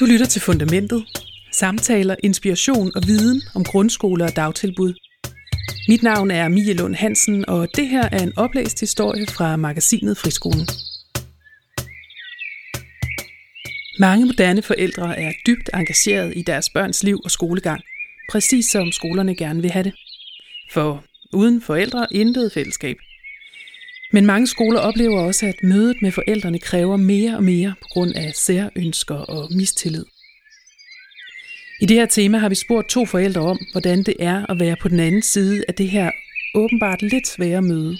Du lytter til Fundamentet. Samtaler, inspiration og viden om grundskoler og dagtilbud. Mit navn er Mie Lund Hansen, og det her er en oplæst historie fra magasinet Friskolen. Mange moderne forældre er dybt engageret i deres børns liv og skolegang, præcis som skolerne gerne vil have det. For uden forældre intet fællesskab. Men mange skoler oplever også, at mødet med forældrene kræver mere og mere på grund af særønsker og mistillid. I det her tema har vi spurgt to forældre om, hvordan det er at være på den anden side af det her åbenbart lidt svære møde.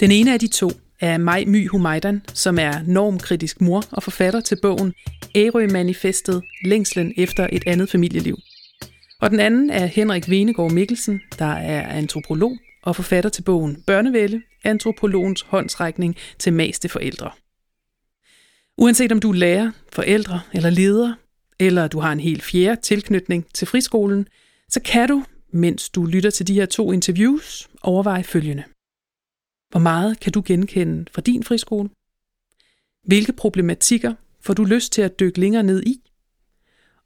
Den ene af de to er Maj My Humaidan, som er normkritisk mor og forfatter til bogen Ærø-manifestet Længslen efter et andet familieliv. Og den anden er Henrik Venegård Mikkelsen, der er antropolog og forfatter til bogen Børnevælde, antropologens håndsrækning til maste forældre. Uanset om du er lærer, forældre eller leder, eller du har en helt fjerde tilknytning til friskolen, så kan du, mens du lytter til de her to interviews, overveje følgende. Hvor meget kan du genkende fra din friskole? Hvilke problematikker får du lyst til at dykke længere ned i?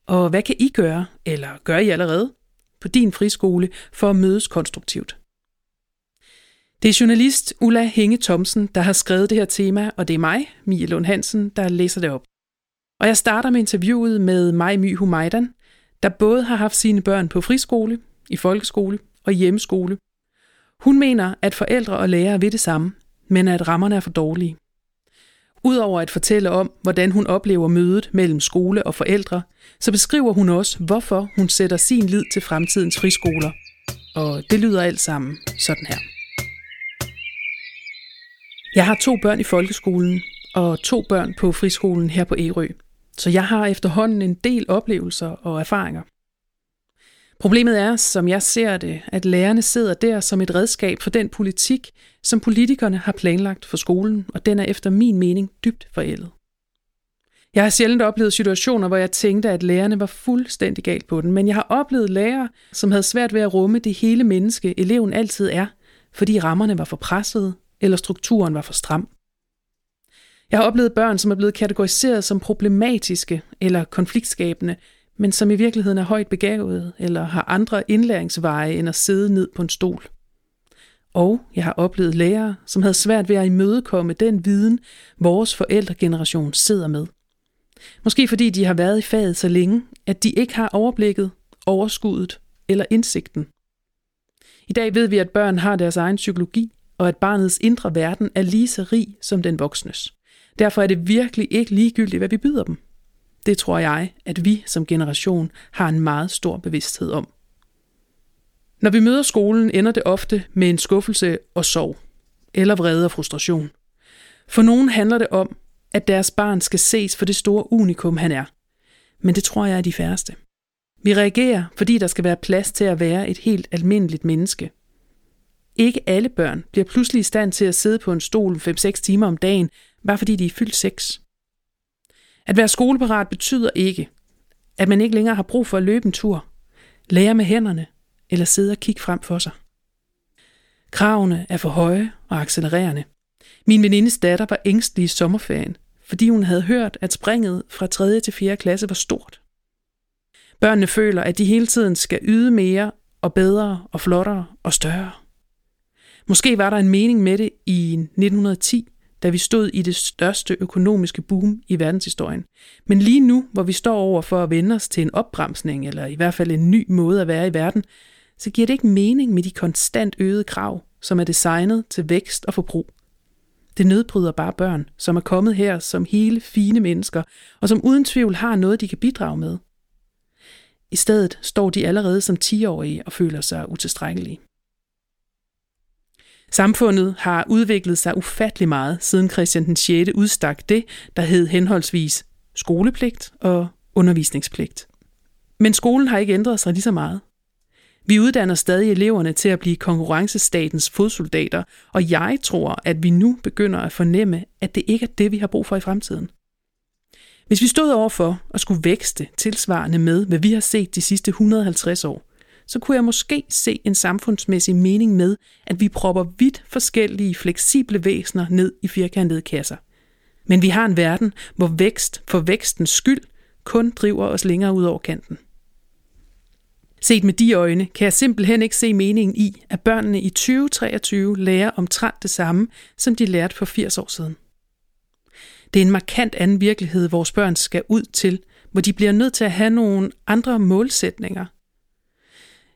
Og hvad kan I gøre, eller gør I allerede, på din friskole for at mødes konstruktivt? Det er journalist Ulla Henge Thomsen, der har skrevet det her tema, og det er mig, Mie Lund Hansen, der læser det op. Og jeg starter med interviewet med Maj My Humaidan, der både har haft sine børn på friskole, i folkeskole og hjemmeskole. Hun mener, at forældre og lærere vil det samme, men at rammerne er for dårlige. Udover at fortælle om, hvordan hun oplever mødet mellem skole og forældre, så beskriver hun også, hvorfor hun sætter sin lid til fremtidens friskoler. Og det lyder alt sammen sådan her. Jeg har to børn i folkeskolen og to børn på friskolen her på Ærø, så jeg har efterhånden en del oplevelser og erfaringer. Problemet er, som jeg ser det, at lærerne sidder der som et redskab for den politik, som politikerne har planlagt for skolen, og den er efter min mening dybt forældet. Jeg har sjældent oplevet situationer, hvor jeg tænkte, at lærerne var fuldstændig galt på den, men jeg har oplevet lærere, som havde svært ved at rumme det hele menneske, eleven altid er, fordi rammerne var for pressede, eller strukturen var for stram. Jeg har oplevet børn, som er blevet kategoriseret som problematiske eller konfliktskabende, men som i virkeligheden er højt begavede eller har andre indlæringsveje end at sidde ned på en stol. Og jeg har oplevet lærere, som havde svært ved at imødekomme den viden, vores forældregeneration sidder med. Måske fordi de har været i faget så længe, at de ikke har overblikket, overskuddet eller indsigten. I dag ved vi, at børn har deres egen psykologi, og at barnets indre verden er lige så rig som den voksnes. Derfor er det virkelig ikke ligegyldigt, hvad vi byder dem. Det tror jeg, at vi som generation har en meget stor bevidsthed om. Når vi møder skolen, ender det ofte med en skuffelse og sorg, eller vrede og frustration. For nogen handler det om, at deres barn skal ses for det store unikum, han er. Men det tror jeg er de færreste. Vi reagerer, fordi der skal være plads til at være et helt almindeligt menneske – ikke alle børn bliver pludselig i stand til at sidde på en stol 5-6 timer om dagen, bare fordi de er fyldt 6. At være skoleparat betyder ikke, at man ikke længere har brug for at løbe en tur, lære med hænderne eller sidde og kigge frem for sig. Kravene er for høje og accelererende. Min venindes datter var ængstelig i sommerferien, fordi hun havde hørt, at springet fra 3. til 4. klasse var stort. Børnene føler, at de hele tiden skal yde mere og bedre og flottere og større. Måske var der en mening med det i 1910, da vi stod i det største økonomiske boom i verdenshistorien. Men lige nu, hvor vi står over for at vende os til en opbremsning, eller i hvert fald en ny måde at være i verden, så giver det ikke mening med de konstant øgede krav, som er designet til vækst og forbrug. Det nedbryder bare børn, som er kommet her som hele fine mennesker, og som uden tvivl har noget, de kan bidrage med. I stedet står de allerede som 10-årige og føler sig utilstrækkelige. Samfundet har udviklet sig ufattelig meget, siden Christian den 6. udstak det, der hed henholdsvis skolepligt og undervisningspligt. Men skolen har ikke ændret sig lige så meget. Vi uddanner stadig eleverne til at blive konkurrencestatens fodsoldater, og jeg tror, at vi nu begynder at fornemme, at det ikke er det, vi har brug for i fremtiden. Hvis vi stod overfor at skulle vækste tilsvarende med, hvad vi har set de sidste 150 år, så kunne jeg måske se en samfundsmæssig mening med, at vi propper vidt forskellige fleksible væsener ned i firkantede kasser. Men vi har en verden, hvor vækst for vækstens skyld kun driver os længere ud over kanten. Set med de øjne kan jeg simpelthen ikke se meningen i, at børnene i 2023 lærer omtrent det samme, som de lærte for 80 år siden. Det er en markant anden virkelighed, vores børn skal ud til, hvor de bliver nødt til at have nogle andre målsætninger.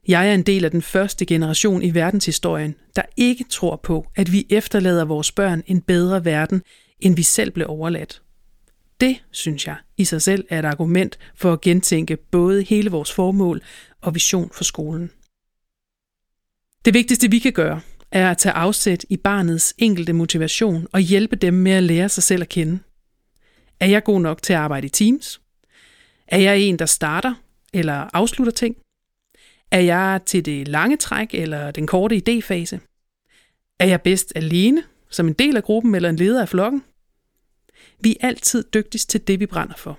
Jeg er en del af den første generation i verdenshistorien, der ikke tror på, at vi efterlader vores børn en bedre verden, end vi selv blev overladt. Det, synes jeg, i sig selv er et argument for at gentænke både hele vores formål og vision for skolen. Det vigtigste, vi kan gøre, er at tage afsæt i barnets enkelte motivation og hjælpe dem med at lære sig selv at kende. Er jeg god nok til at arbejde i teams? Er jeg en, der starter eller afslutter ting? Er jeg til det lange træk eller den korte idéfase? Er jeg bedst alene, som en del af gruppen eller en leder af flokken? Vi er altid dygtigst til det, vi brænder for.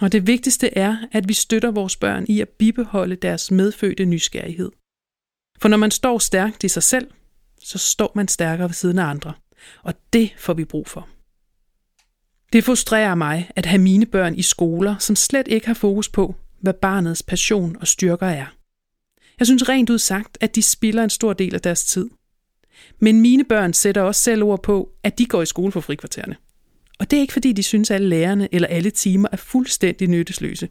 Og det vigtigste er, at vi støtter vores børn i at bibeholde deres medfødte nysgerrighed. For når man står stærkt i sig selv, så står man stærkere ved siden af andre. Og det får vi brug for. Det frustrerer mig at have mine børn i skoler, som slet ikke har fokus på, hvad barnets passion og styrker er. Jeg synes rent ud sagt, at de spilder en stor del af deres tid. Men mine børn sætter også selv ord på, at de går i skole for frikvartererne. Og det er ikke fordi, de synes, at alle lærerne eller alle timer er fuldstændig nyttesløse.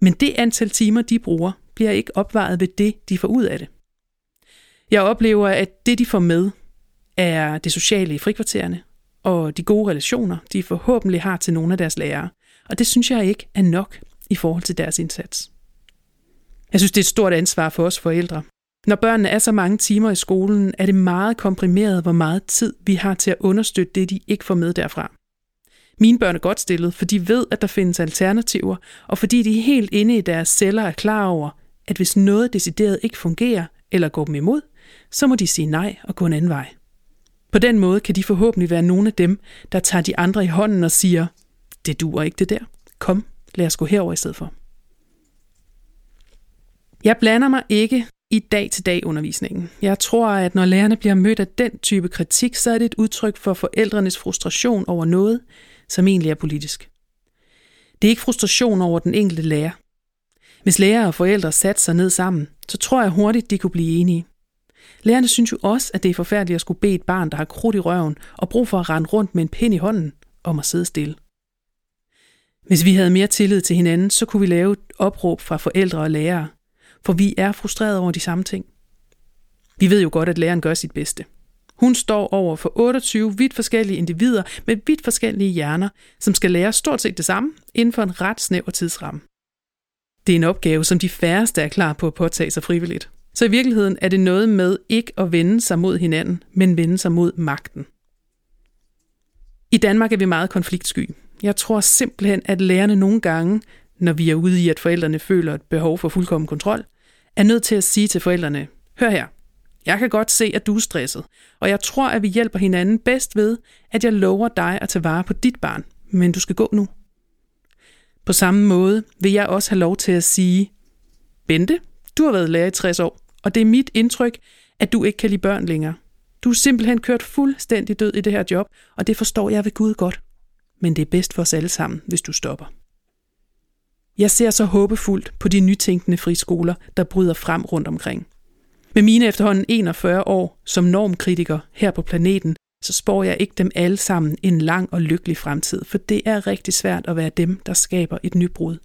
Men det antal timer, de bruger, bliver ikke opvejet ved det, de får ud af det. Jeg oplever, at det, de får med, er det sociale i frikvartererne, og de gode relationer, de forhåbentlig har til nogle af deres lærere. Og det synes jeg ikke er nok i forhold til deres indsats. Jeg synes, det er et stort ansvar for os forældre. Når børnene er så mange timer i skolen, er det meget komprimeret, hvor meget tid vi har til at understøtte det, de ikke får med derfra. Mine børn er godt stillet, for de ved, at der findes alternativer, og fordi de helt inde i deres celler er klar over, at hvis noget decideret ikke fungerer eller går dem imod, så må de sige nej og gå en anden vej. På den måde kan de forhåbentlig være nogle af dem, der tager de andre i hånden og siger, det duer ikke det der. Kom, lad os gå herover i stedet for. Jeg blander mig ikke i dag-til-dag undervisningen. Jeg tror, at når lærerne bliver mødt af den type kritik, så er det et udtryk for forældrenes frustration over noget, som egentlig er politisk. Det er ikke frustration over den enkelte lærer. Hvis lærere og forældre satte sig ned sammen, så tror jeg hurtigt, de kunne blive enige. Lærerne synes jo også, at det er forfærdeligt at skulle bede et barn, der har krudt i røven og brug for at rende rundt med en pind i hånden, om at sidde stille. Hvis vi havde mere tillid til hinanden, så kunne vi lave et opråb fra forældre og lærere, for vi er frustrerede over de samme ting. Vi ved jo godt, at læreren gør sit bedste. Hun står over for 28 vidt forskellige individer med vidt forskellige hjerner, som skal lære stort set det samme inden for en ret snæver tidsramme. Det er en opgave, som de færreste er klar på at påtage sig frivilligt. Så i virkeligheden er det noget med ikke at vende sig mod hinanden, men vende sig mod magten. I Danmark er vi meget konfliktsky. Jeg tror simpelthen, at lærerne nogle gange, når vi er ude i, at forældrene føler et behov for fuldkommen kontrol, er nødt til at sige til forældrene, hør her, jeg kan godt se, at du er stresset, og jeg tror, at vi hjælper hinanden bedst ved, at jeg lover dig at tage vare på dit barn, men du skal gå nu. På samme måde vil jeg også have lov til at sige, Bente, du har været lærer i 60 år, og det er mit indtryk, at du ikke kan lide børn længere. Du er simpelthen kørt fuldstændig død i det her job, og det forstår jeg ved Gud godt. Men det er bedst for os alle sammen, hvis du stopper. Jeg ser så håbefuldt på de nytænkende friskoler, der bryder frem rundt omkring. Med mine efterhånden 41 år som normkritiker her på planeten, så spår jeg ikke dem alle sammen en lang og lykkelig fremtid, for det er rigtig svært at være dem, der skaber et nybrud.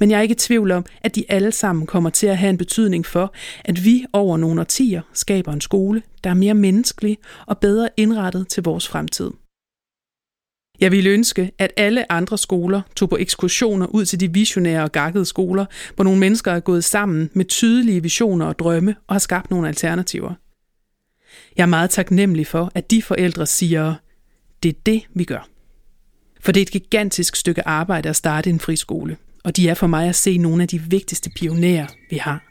Men jeg er ikke i tvivl om, at de alle sammen kommer til at have en betydning for, at vi over nogle årtier skaber en skole, der er mere menneskelig og bedre indrettet til vores fremtid. Jeg ville ønske, at alle andre skoler tog på ekskursioner ud til de visionære og gakkede skoler, hvor nogle mennesker er gået sammen med tydelige visioner og drømme og har skabt nogle alternativer. Jeg er meget taknemmelig for, at de forældre siger, det er det, vi gør. For det er et gigantisk stykke arbejde at starte en friskole, og de er for mig at se nogle af de vigtigste pionerer, vi har.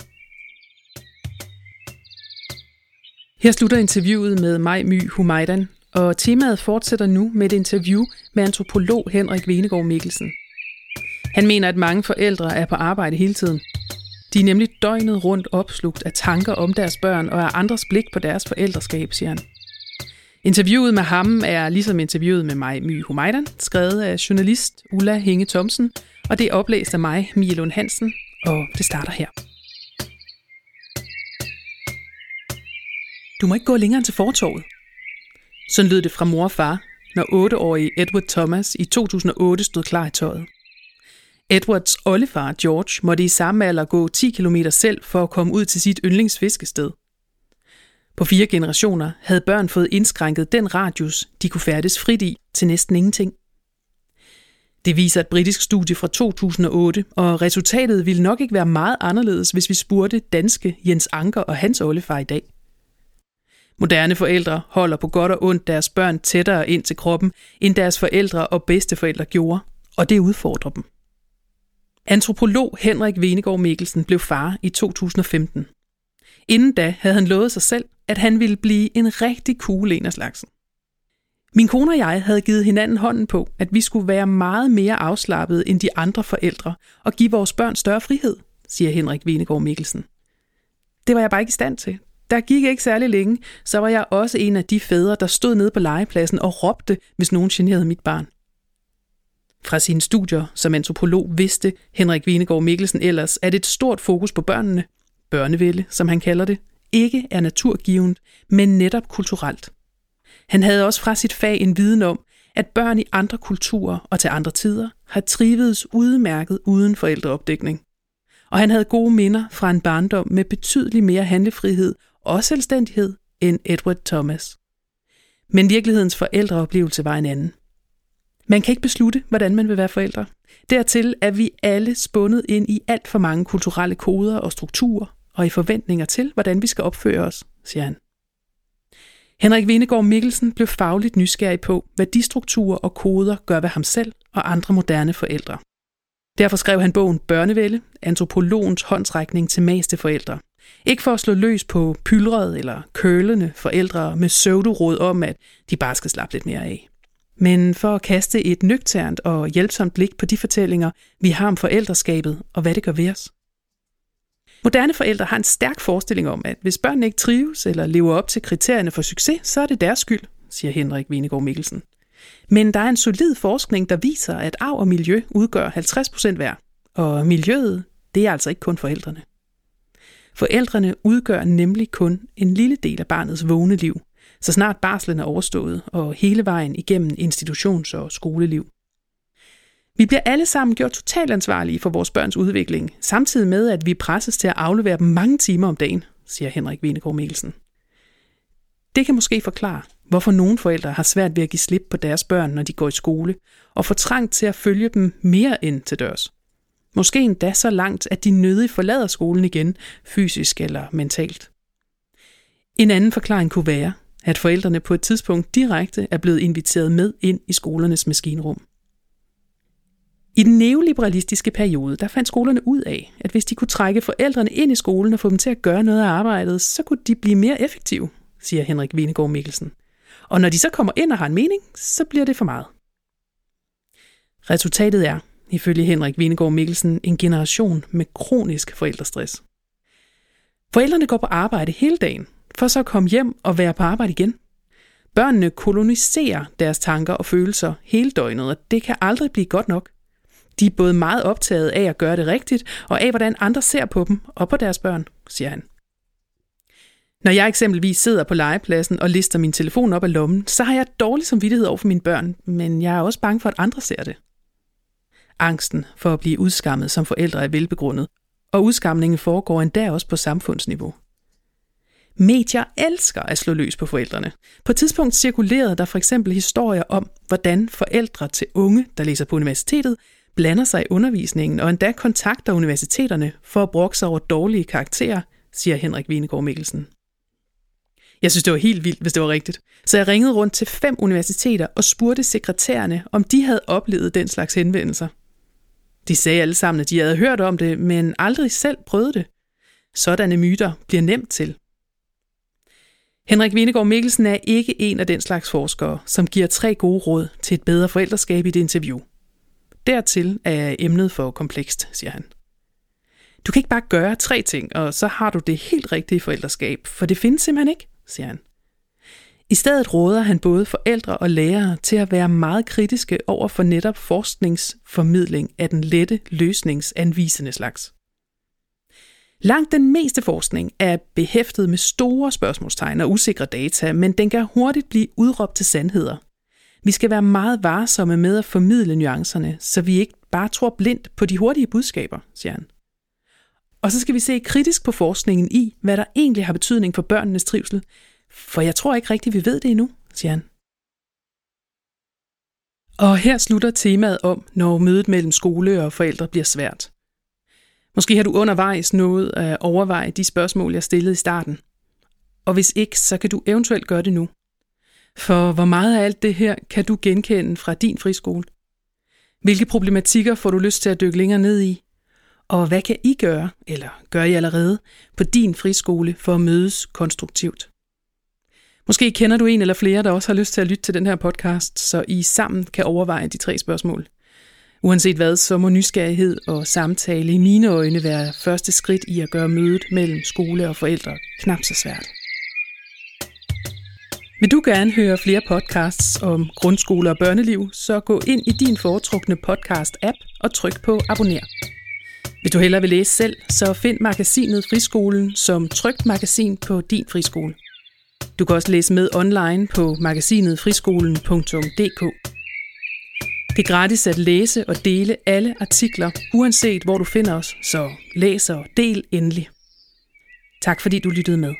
Her slutter interviewet med mig, My Humaidan, og temaet fortsætter nu med et interview med antropolog Henrik Venegård Mikkelsen. Han mener, at mange forældre er på arbejde hele tiden. De er nemlig døgnet rundt opslugt af tanker om deres børn og af andres blik på deres forældreskab, siger han. Interviewet med ham er ligesom interviewet med mig, My Humaidan, skrevet af journalist Ulla Hinge Thomsen, og det er oplæst af mig, Mie Lund Hansen, og det starter her. Du må ikke gå længere end til fortorvet. Sådan lød det fra mor og far, når 8-årige Edward Thomas i 2008 stod klar i tøjet. Edwards oldefar George måtte i samme alder gå 10 km selv for at komme ud til sit yndlingsfiskested. På fire generationer havde børn fået indskrænket den radius, de kunne færdes frit i, til næsten ingenting. Det viser et britisk studie fra 2008, og resultatet ville nok ikke være meget anderledes, hvis vi spurgte danske Jens Anker og hans oldefar i dag. Moderne forældre holder på godt og ondt deres børn tættere ind til kroppen, end deres forældre og bedsteforældre gjorde, og det udfordrer dem. Antropolog Henrik Venegård Mikkelsen blev far i 2015. Inden da havde han lovet sig selv, at han ville blive en rigtig cool en af slagsen. Min kone og jeg havde givet hinanden hånden på, at vi skulle være meget mere afslappede end de andre forældre og give vores børn større frihed, siger Henrik Venegård Mikkelsen. Det var jeg bare ikke i stand til. Der gik ikke særlig længe, så var jeg også en af de fædre, der stod nede på legepladsen og råbte, hvis nogen generede mit barn. Fra sine studier som antropolog vidste Henrik Vinegård Mikkelsen ellers, at et stort fokus på børnene, børnevælde, som han kalder det, ikke er naturgivet, men netop kulturelt. Han havde også fra sit fag en viden om, at børn i andre kulturer og til andre tider har trivedes udmærket uden forældreopdækning. Og han havde gode minder fra en barndom med betydelig mere handlefrihed og selvstændighed end Edward Thomas. Men virkelighedens forældreoplevelse var en anden. Man kan ikke beslutte, hvordan man vil være forældre. Dertil er vi alle spundet ind i alt for mange kulturelle koder og strukturer, og i forventninger til, hvordan vi skal opføre os, siger han. Henrik Venegård Mikkelsen blev fagligt nysgerrig på, hvad de strukturer og koder gør ved ham selv og andre moderne forældre. Derfor skrev han bogen Børnevælde, antropologens håndsrækning til maste forældre. Ikke for at slå løs på pylrede eller kølende forældre med søvduråd om, at de bare skal slappe lidt mere af. Men for at kaste et nøgternt og hjælpsomt blik på de fortællinger, vi har om forældreskabet og hvad det gør ved os. Moderne forældre har en stærk forestilling om, at hvis børnene ikke trives eller lever op til kriterierne for succes, så er det deres skyld, siger Henrik Venegård Mikkelsen. Men der er en solid forskning, der viser, at arv og miljø udgør 50% hver, og miljøet, det er altså ikke kun forældrene. Forældrene udgør nemlig kun en lille del af barnets vågne liv, så snart barslen er overstået og hele vejen igennem institutions- og skoleliv. Vi bliver alle sammen gjort totalt ansvarlige for vores børns udvikling, samtidig med, at vi presses til at aflevere dem mange timer om dagen, siger Henrik Venegård Mikkelsen. Det kan måske forklare, hvorfor nogle forældre har svært ved at give slip på deres børn, når de går i skole, og får trang til at følge dem mere ind til dørs. Måske endda så langt, at de nødig forlader skolen igen, fysisk eller mentalt. En anden forklaring kunne være, at forældrene på et tidspunkt direkte er blevet inviteret med ind i skolernes maskinrum. I den neoliberalistiske periode, der fandt skolerne ud af, at hvis de kunne trække forældrene ind i skolen og få dem til at gøre noget af arbejdet, så kunne de blive mere effektive, siger Henrik Venegård Mikkelsen. Og når de så kommer ind og har en mening, så bliver det for meget. Resultatet er, ifølge Henrik Venegård Mikkelsen, en generation med kronisk forældrestress. Forældrene går på arbejde hele dagen, for så at komme hjem og være på arbejde igen. Børnene koloniserer deres tanker og følelser hele døgnet, og det kan aldrig blive godt nok. De er både meget optaget af at gøre det rigtigt, og af hvordan andre ser på dem og på deres børn, siger han. Når jeg eksempelvis sidder på legepladsen og lister min telefon op af lommen, så har jeg dårlig samvittighed over for mine børn, men jeg er også bange for, at andre ser det. Angsten for at blive udskammet som forældre er velbegrundet, og udskamningen foregår endda også på samfundsniveau. Medier elsker at slå løs på forældrene. På et tidspunkt cirkulerede der for eksempel historier om, hvordan forældre til unge, der læser på universitetet, blander sig i undervisningen og endda kontakter universiteterne for at brokke sig over dårlige karakterer, siger Henrik Venegård Mikkelsen. Jeg synes, det var helt vildt, hvis det var rigtigt. Så jeg ringede rundt til fem universiteter og spurgte sekretærerne, om de havde oplevet den slags henvendelser. De sagde alle sammen, at de havde hørt om det, men aldrig selv prøvet det. Sådanne myter bliver nemt til. Henrik Vinegård Mikkelsen er ikke en af den slags forskere, som giver tre gode råd til et bedre forældreskab i et interview. Dertil er emnet for komplekst, siger han. Du kan ikke bare gøre tre ting, og så har du det helt rigtige forældreskab, for det findes simpelthen ikke, siger han. I stedet råder han både forældre og lærere til at være meget kritiske over for netop forskningsformidling af den lette løsningsanvisende slags. Langt den meste forskning er behæftet med store spørgsmålstegn og usikre data, men den kan hurtigt blive udråbt til sandheder. Vi skal være meget varsomme med at formidle nuancerne, så vi ikke bare tror blindt på de hurtige budskaber, siger han. Og så skal vi se kritisk på forskningen i, hvad der egentlig har betydning for børnenes trivsel, for jeg tror ikke rigtigt, vi ved det endnu, siger han. Og her slutter temaet om, når mødet mellem skole og forældre bliver svært. Måske har du undervejs nået at overveje de spørgsmål, jeg stillede i starten. Og hvis ikke, så kan du eventuelt gøre det nu. For hvor meget af alt det her kan du genkende fra din friskole? Hvilke problematikker får du lyst til at dykke længere ned i? Og hvad kan I gøre, eller gør I allerede, på din friskole for at mødes konstruktivt? Måske kender du en eller flere, der også har lyst til at lytte til den her podcast, så I sammen kan overveje de tre spørgsmål. Uanset hvad, så må nysgerrighed og samtale i mine øjne være første skridt i at gøre mødet mellem skole og forældre knap så svært. Vil du gerne høre flere podcasts om grundskole og børneliv, så gå ind i din foretrukne podcast-app og tryk på abonner. Hvis du hellere vil læse selv, så find magasinet Friskolen som trygt magasin på din friskole. Du kan også læse med online på magasinet friskolen.dk. Det er gratis at læse og dele alle artikler, uanset hvor du finder os, så læs og del endelig. Tak fordi du lyttede med.